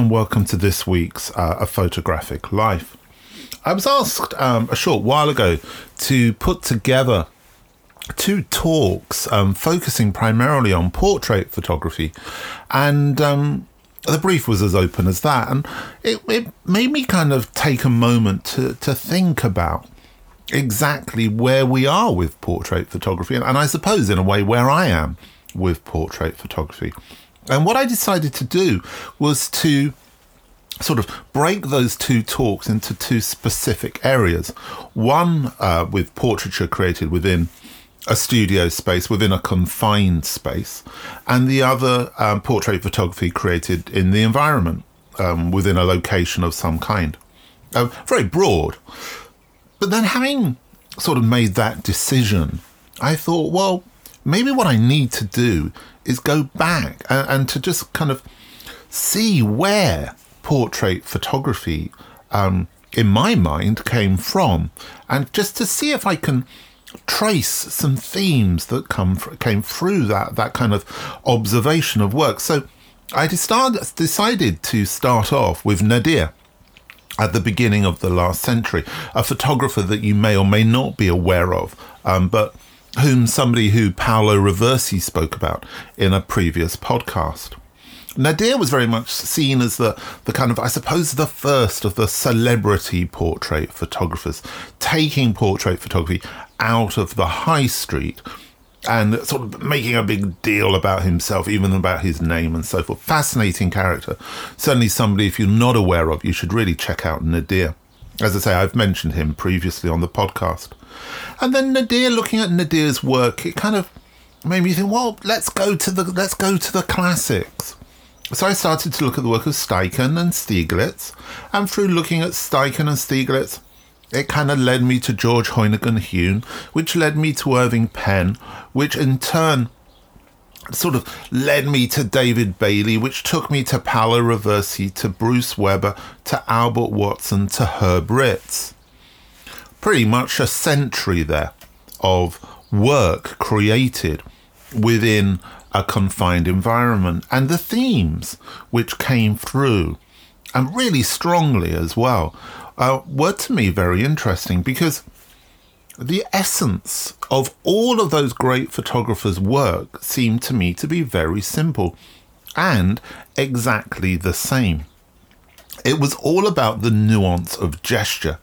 And welcome to this week's uh, A Photographic Life. I was asked um, a short while ago to put together two talks um, focusing primarily on portrait photography, and um, the brief was as open as that. And it, it made me kind of take a moment to, to think about exactly where we are with portrait photography, and I suppose, in a way, where I am with portrait photography. And what I decided to do was to sort of break those two talks into two specific areas. One uh, with portraiture created within a studio space, within a confined space, and the other um, portrait photography created in the environment, um, within a location of some kind. Uh, very broad. But then, having sort of made that decision, I thought, well, maybe what I need to do is go back and, and to just kind of see where portrait photography, um, in my mind, came from, and just to see if I can trace some themes that come came through that that kind of observation of work. So I decided to start off with Nadar at the beginning of the last century, a photographer that you may or may not be aware of, um, but whom somebody who Paolo Roversi spoke about in a previous podcast. Nadar was very much seen as the, the kind of, I suppose, the first of the celebrity portrait photographers, taking portrait photography out of the high street and sort of making a big deal about himself, even about his name and so forth. Fascinating character. Certainly somebody, if you're not aware of, you should really check out Nadar. As I say, I've mentioned him previously on the podcast. And then Nadar, looking at Nadar's work, it kind of made me think, well, let's go to the let's go to the classics. So I started to look at the work of Steichen and Stieglitz, and through looking at Steichen and Stieglitz, it kind of led me to George Hoyningen-Huene, which led me to Irving Penn, which in turn sort of led me to David Bailey, which took me to Paolo Roversi, to Bruce Weber, to Albert Watson, to Herb Ritts. Pretty much a century there of work created within a confined environment and the themes which came through and really strongly as well uh, were to me very interesting because the essence of all of those great photographers' work seemed to me to be very simple and exactly the same. It was all about the nuance of gesture,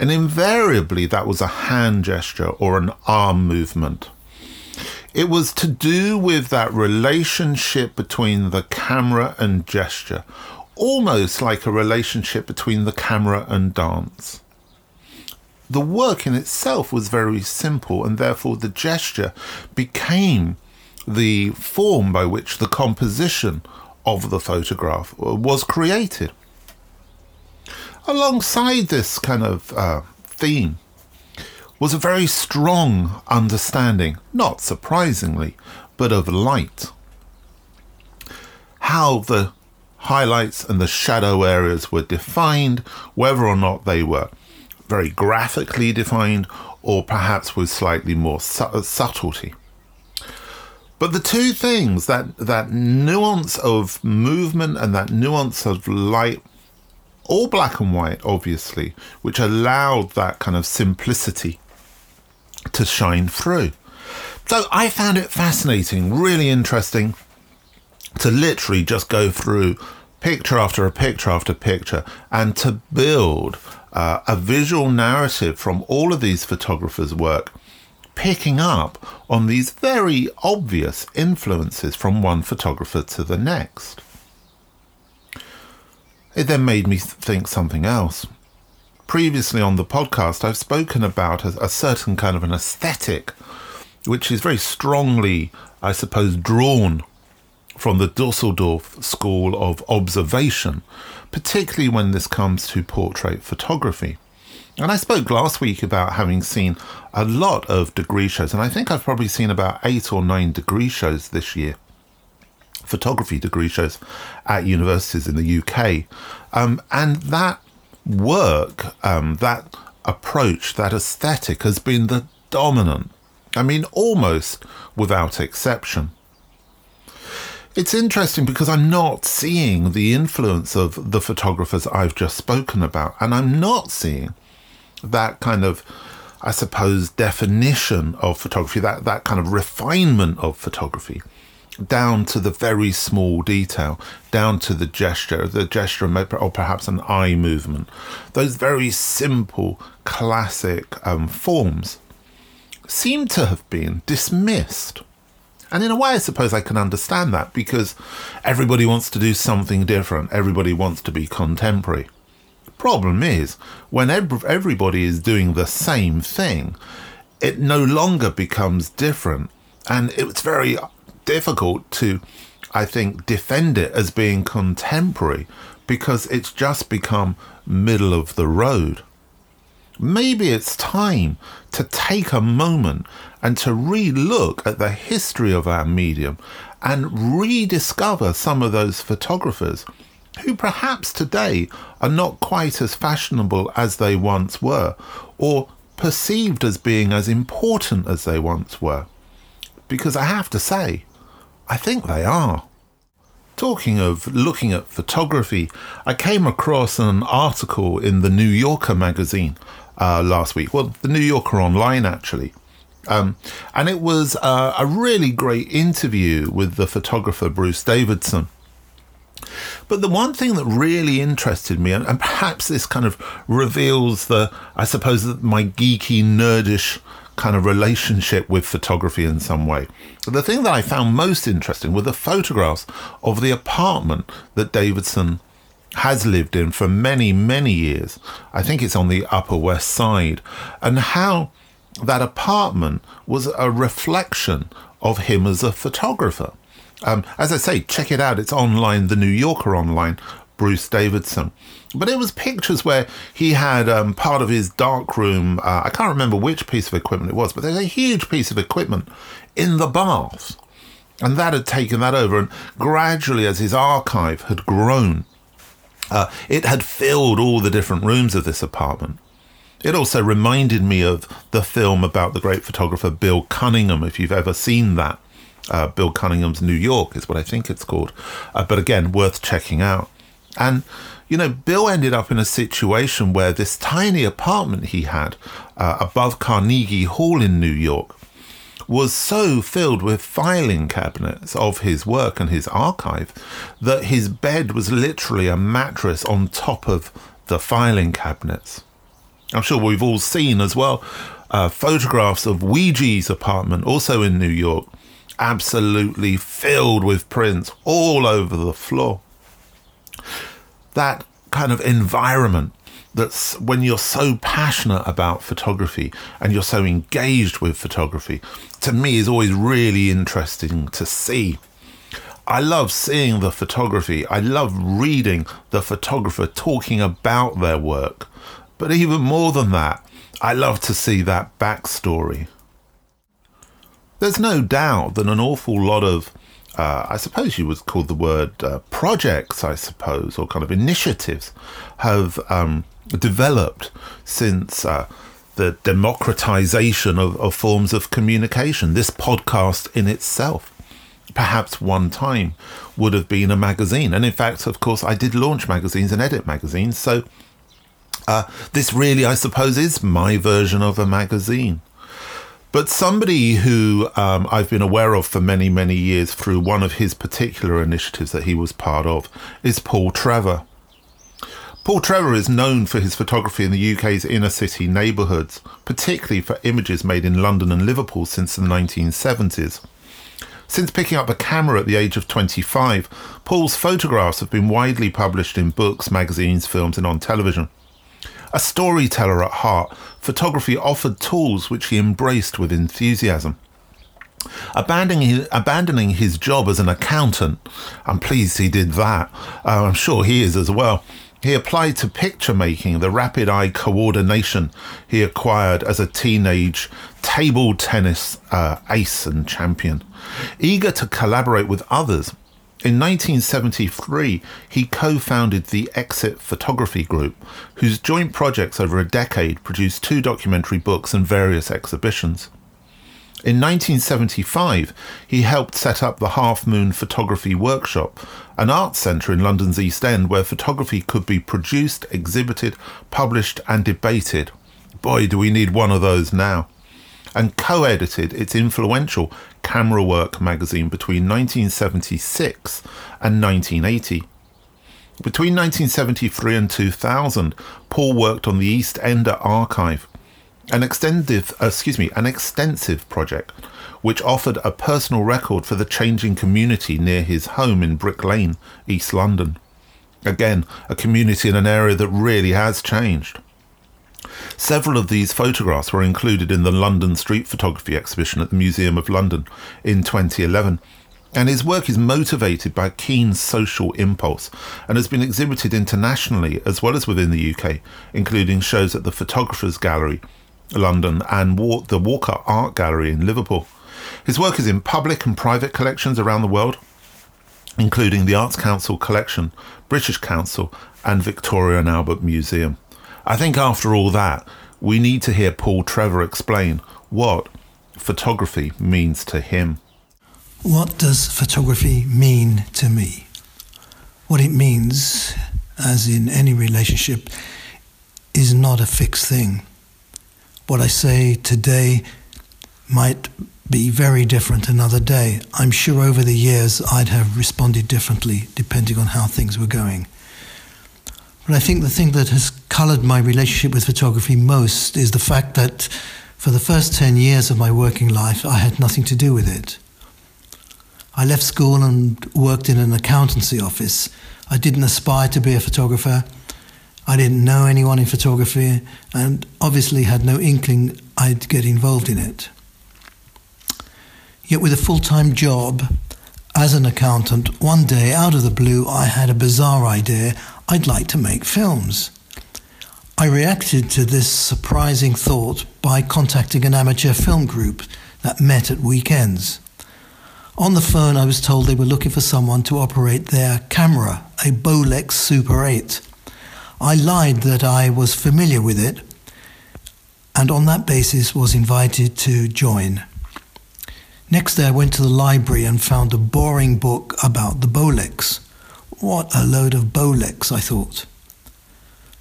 and invariably that was a hand gesture or an arm movement. It was to do with that relationship between the camera and gesture, almost like a relationship between the camera and dance. The work in itself was very simple, and therefore the gesture became the form by which the composition of the photograph uh, was created. Alongside this kind of uh, theme, was a very strong understanding, not surprisingly, but of light. How the highlights and the shadow areas were defined, whether or not they were very graphically defined or perhaps with slightly more su- subtlety. But the two things, that, that nuance of movement and that nuance of light, all black and white, obviously, which allowed that kind of simplicity to shine through. So I found it fascinating, really interesting to literally just go through picture after a picture after picture and to build uh, a visual narrative from all of these photographers' work, picking up on these very obvious influences from one photographer to the next. It then made me think something else previously on the podcast, I've spoken about a, a certain kind of an aesthetic, which is very strongly, I suppose, drawn from the Dusseldorf school of observation, particularly when this comes to portrait photography. And I spoke last week about having seen a lot of degree shows, and I think I've probably seen about eight or nine degree shows this year, photography degree shows at universities in the UK. Um, and that work, um, that approach, that aesthetic has been the dominant. I mean, almost without exception. it's interesting because I'm not seeing the influence of the photographers I've just spoken about, and I'm not seeing that kind of, I suppose, definition of photography, that, that kind of refinement of photography down to the very small detail, down to the gesture, the gesture or perhaps an eye movement. Those very simple, classic um, forms seem to have been dismissed and in a way, I suppose I can understand that because everybody wants to do something different. Everybody wants to be contemporary. Problem is, when everybody is doing the same thing, it no longer becomes different. And it's very difficult to, I think, defend it as being contemporary because it's just become middle of the road. Maybe it's time to take a moment and to re look at the history of our medium and rediscover some of those photographers who perhaps today are not quite as fashionable as they once were, or perceived as being as important as they once were. Because I have to say, I think they are. Talking of looking at photography, I came across an article in the New Yorker magazine uh, last week. Well, the New Yorker online, actually. Um, and it was uh, a really great interview with the photographer Bruce Davidson. But the one thing that really interested me, and, and perhaps this kind of reveals the, I suppose, my geeky, nerdish kind of relationship with photography in some way. The thing that I found most interesting were the photographs of the apartment that Davidson has lived in for many, many years. I think it's on the Upper West Side, and how that apartment was a reflection of him as a photographer. Um, as I say, check it out. It's online, The New Yorker online, Bruce Davidson. But it was pictures where he had um, part of his darkroom. Uh, I can't remember which piece of equipment it was, but there's a huge piece of equipment in the bath. And that had taken that over. And gradually, as his archive had grown, uh, it had filled all the different rooms of this apartment. It also reminded me of the film about the great photographer Bill Cunningham, if you've ever seen that. Uh, Bill Cunningham's New York is what I think it's called. Uh, but again, worth checking out. And, you know, Bill ended up in a situation where this tiny apartment he had uh, above Carnegie Hall in New York was so filled with filing cabinets of his work and his archive that his bed was literally a mattress on top of the filing cabinets. I'm sure we've all seen as well uh, photographs of Weegee's apartment, also in New York, absolutely filled with prints all over the floor. That kind of environment that's when you're so passionate about photography and you're so engaged with photography, to me is always really interesting to see. I love seeing the photography. I love reading the photographer talking about their work. But even more than that, I love to see that backstory. There's no doubt that an awful lot of, uh, I suppose you would call the word uh, projects, I suppose, or kind of initiatives, have um, developed since uh, the democratization of, of forms of communication. This podcast in itself, perhaps one time, would have been a magazine. And in fact, of course, I did launch magazines and edit magazines. So uh, this really, I suppose, is my version of a magazine. But somebody who um, I've been aware of for many, many years through one of his particular initiatives that he was part of is Paul Trevor. Paul Trevor is known for his photography in the UK's inner city neighbourhoods, particularly for images made in London and Liverpool since the 1970s. Since picking up a camera at the age of 25, Paul's photographs have been widely published in books, magazines, films, and on television. A storyteller at heart, photography offered tools which he embraced with enthusiasm. Abandoning his, abandoning his job as an accountant, I'm pleased he did that. Uh, I'm sure he is as well. He applied to picture making the rapid eye coordination he acquired as a teenage table tennis uh, ace and champion. Eager to collaborate with others, in 1973, he co founded the Exit Photography Group, whose joint projects over a decade produced two documentary books and various exhibitions. In 1975, he helped set up the Half Moon Photography Workshop, an art centre in London's East End where photography could be produced, exhibited, published, and debated. Boy, do we need one of those now. And co edited its influential Camerawork magazine between 1976 and 1980. Between 1973 and 2000, Paul worked on the Eastender Archive, an extensive, uh, excuse me, an extensive project which offered a personal record for the changing community near his home in Brick Lane, East London. Again, a community in an area that really has changed. Several of these photographs were included in the London Street Photography exhibition at the Museum of London in 2011. And his work is motivated by a keen social impulse and has been exhibited internationally as well as within the UK, including shows at the Photographers Gallery, London, and the Walker Art Gallery in Liverpool. His work is in public and private collections around the world, including the Arts Council Collection, British Council, and Victoria and Albert Museum. I think after all that, we need to hear Paul Trevor explain what photography means to him. What does photography mean to me? What it means, as in any relationship, is not a fixed thing. What I say today might be very different another day. I'm sure over the years I'd have responded differently depending on how things were going. But I think the thing that has coloured my relationship with photography most is the fact that for the first 10 years of my working life, I had nothing to do with it. I left school and worked in an accountancy office. I didn't aspire to be a photographer. I didn't know anyone in photography and obviously had no inkling I'd get involved in it. Yet, with a full time job as an accountant, one day out of the blue, I had a bizarre idea I'd like to make films. I reacted to this surprising thought by contacting an amateur film group that met at weekends. On the phone, I was told they were looking for someone to operate their camera, a Bolex Super 8. I lied that I was familiar with it, and on that basis was invited to join. Next day, I went to the library and found a boring book about the Bolex. What a load of Bolex, I thought.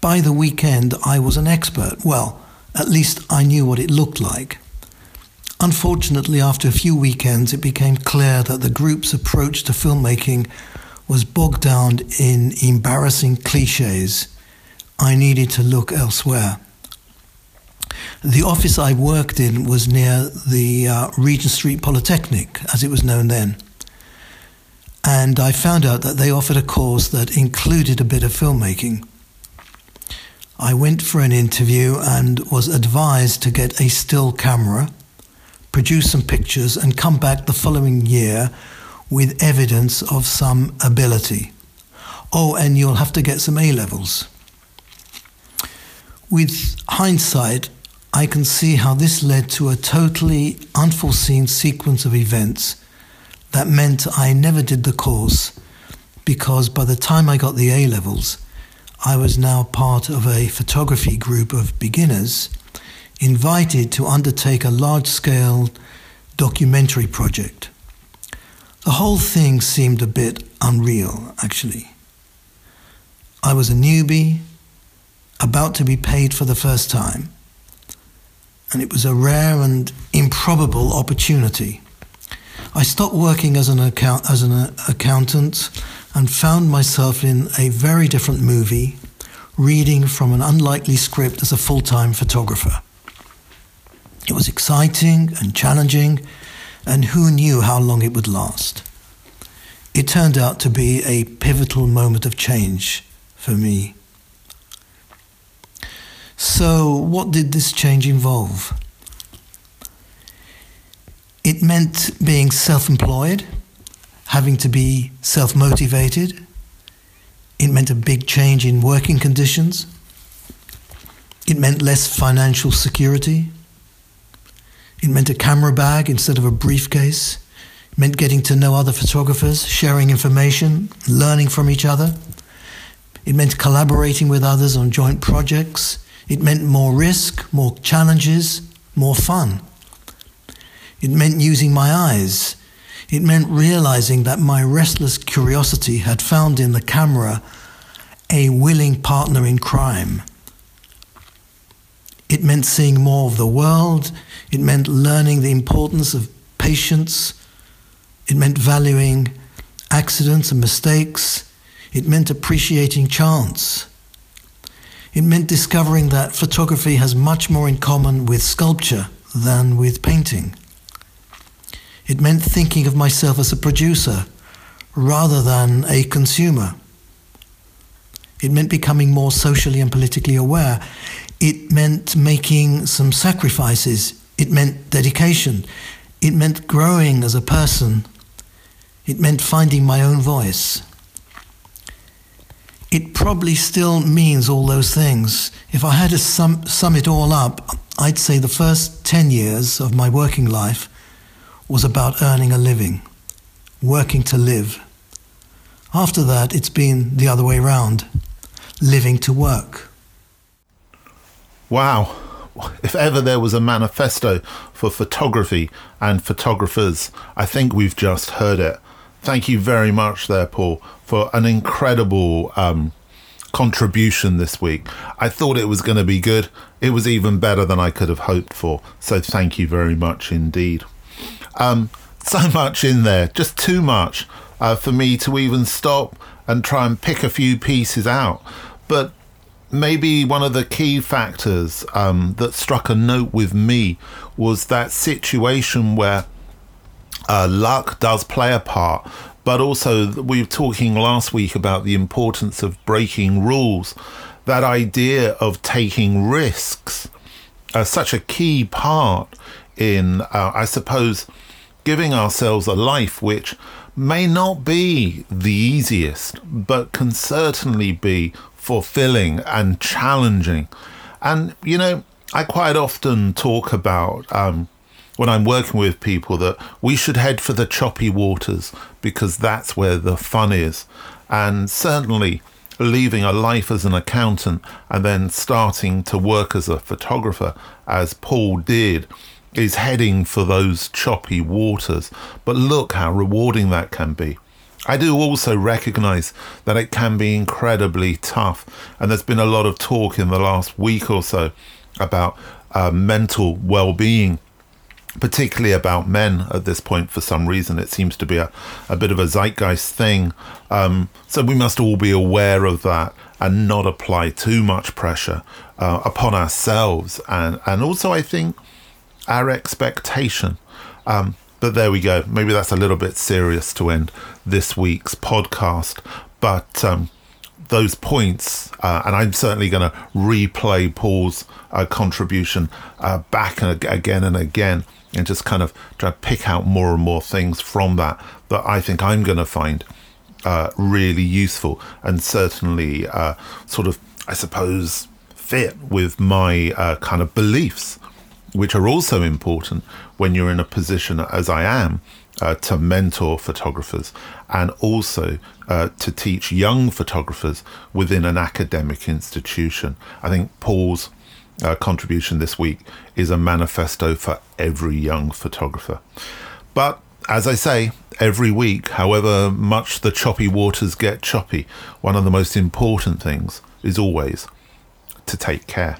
By the weekend, I was an expert. Well, at least I knew what it looked like. Unfortunately, after a few weekends, it became clear that the group's approach to filmmaking was bogged down in embarrassing cliches. I needed to look elsewhere. The office I worked in was near the uh, Regent Street Polytechnic, as it was known then and I found out that they offered a course that included a bit of filmmaking. I went for an interview and was advised to get a still camera, produce some pictures, and come back the following year with evidence of some ability. Oh, and you'll have to get some A levels. With hindsight, I can see how this led to a totally unforeseen sequence of events that meant I never did the course because by the time I got the A levels, I was now part of a photography group of beginners invited to undertake a large scale documentary project. The whole thing seemed a bit unreal, actually. I was a newbie, about to be paid for the first time, and it was a rare and improbable opportunity. I stopped working as an, account, as an uh, accountant and found myself in a very different movie, reading from an unlikely script as a full time photographer. It was exciting and challenging, and who knew how long it would last? It turned out to be a pivotal moment of change for me. So, what did this change involve? It meant being self employed, having to be self motivated. It meant a big change in working conditions. It meant less financial security. It meant a camera bag instead of a briefcase. It meant getting to know other photographers, sharing information, learning from each other. It meant collaborating with others on joint projects. It meant more risk, more challenges, more fun. It meant using my eyes. It meant realizing that my restless curiosity had found in the camera a willing partner in crime. It meant seeing more of the world. It meant learning the importance of patience. It meant valuing accidents and mistakes. It meant appreciating chance. It meant discovering that photography has much more in common with sculpture than with painting. It meant thinking of myself as a producer rather than a consumer. It meant becoming more socially and politically aware. It meant making some sacrifices. It meant dedication. It meant growing as a person. It meant finding my own voice. It probably still means all those things. If I had to sum, sum it all up, I'd say the first 10 years of my working life was about earning a living, working to live. After that, it's been the other way round living to work. Wow. If ever there was a manifesto for photography and photographers, I think we've just heard it. Thank you very much, there, Paul, for an incredible um, contribution this week. I thought it was going to be good. It was even better than I could have hoped for. So, thank you very much indeed. Um, so much in there, just too much uh, for me to even stop and try and pick a few pieces out. But maybe one of the key factors um, that struck a note with me was that situation where uh, luck does play a part, but also we were talking last week about the importance of breaking rules. That idea of taking risks, uh, such a key part in, uh, I suppose, giving ourselves a life which may not be the easiest, but can certainly be fulfilling and challenging. And, you know, I quite often talk about um, when I'm working with people that we should head for the choppy waters because that's where the fun is. And certainly, leaving a life as an accountant and then starting to work as a photographer, as Paul did, is heading for those choppy waters. But look how rewarding that can be. I do also recognize that it can be incredibly tough, and there's been a lot of talk in the last week or so about uh, mental well being, particularly about men at this point. For some reason, it seems to be a, a bit of a zeitgeist thing. Um, so we must all be aware of that and not apply too much pressure uh, upon ourselves, and, and also, I think, our expectation. Um, but there we go. Maybe that's a little bit serious to end this week's podcast. But um, those points, uh, and I'm certainly going to replay Paul's uh, contribution uh, back and again and again, and just kind of try to pick out more and more things from that that I think I'm going to find uh, really useful and certainly uh, sort of, I suppose, fit with my uh, kind of beliefs which are also important when you're in a position, as I am, uh, to mentor photographers and also uh, to teach young photographers within an academic institution. I think Paul's uh, contribution this week is a manifesto for every young photographer. But as I say, every week, however much the choppy waters get choppy, one of the most important things is always to take care.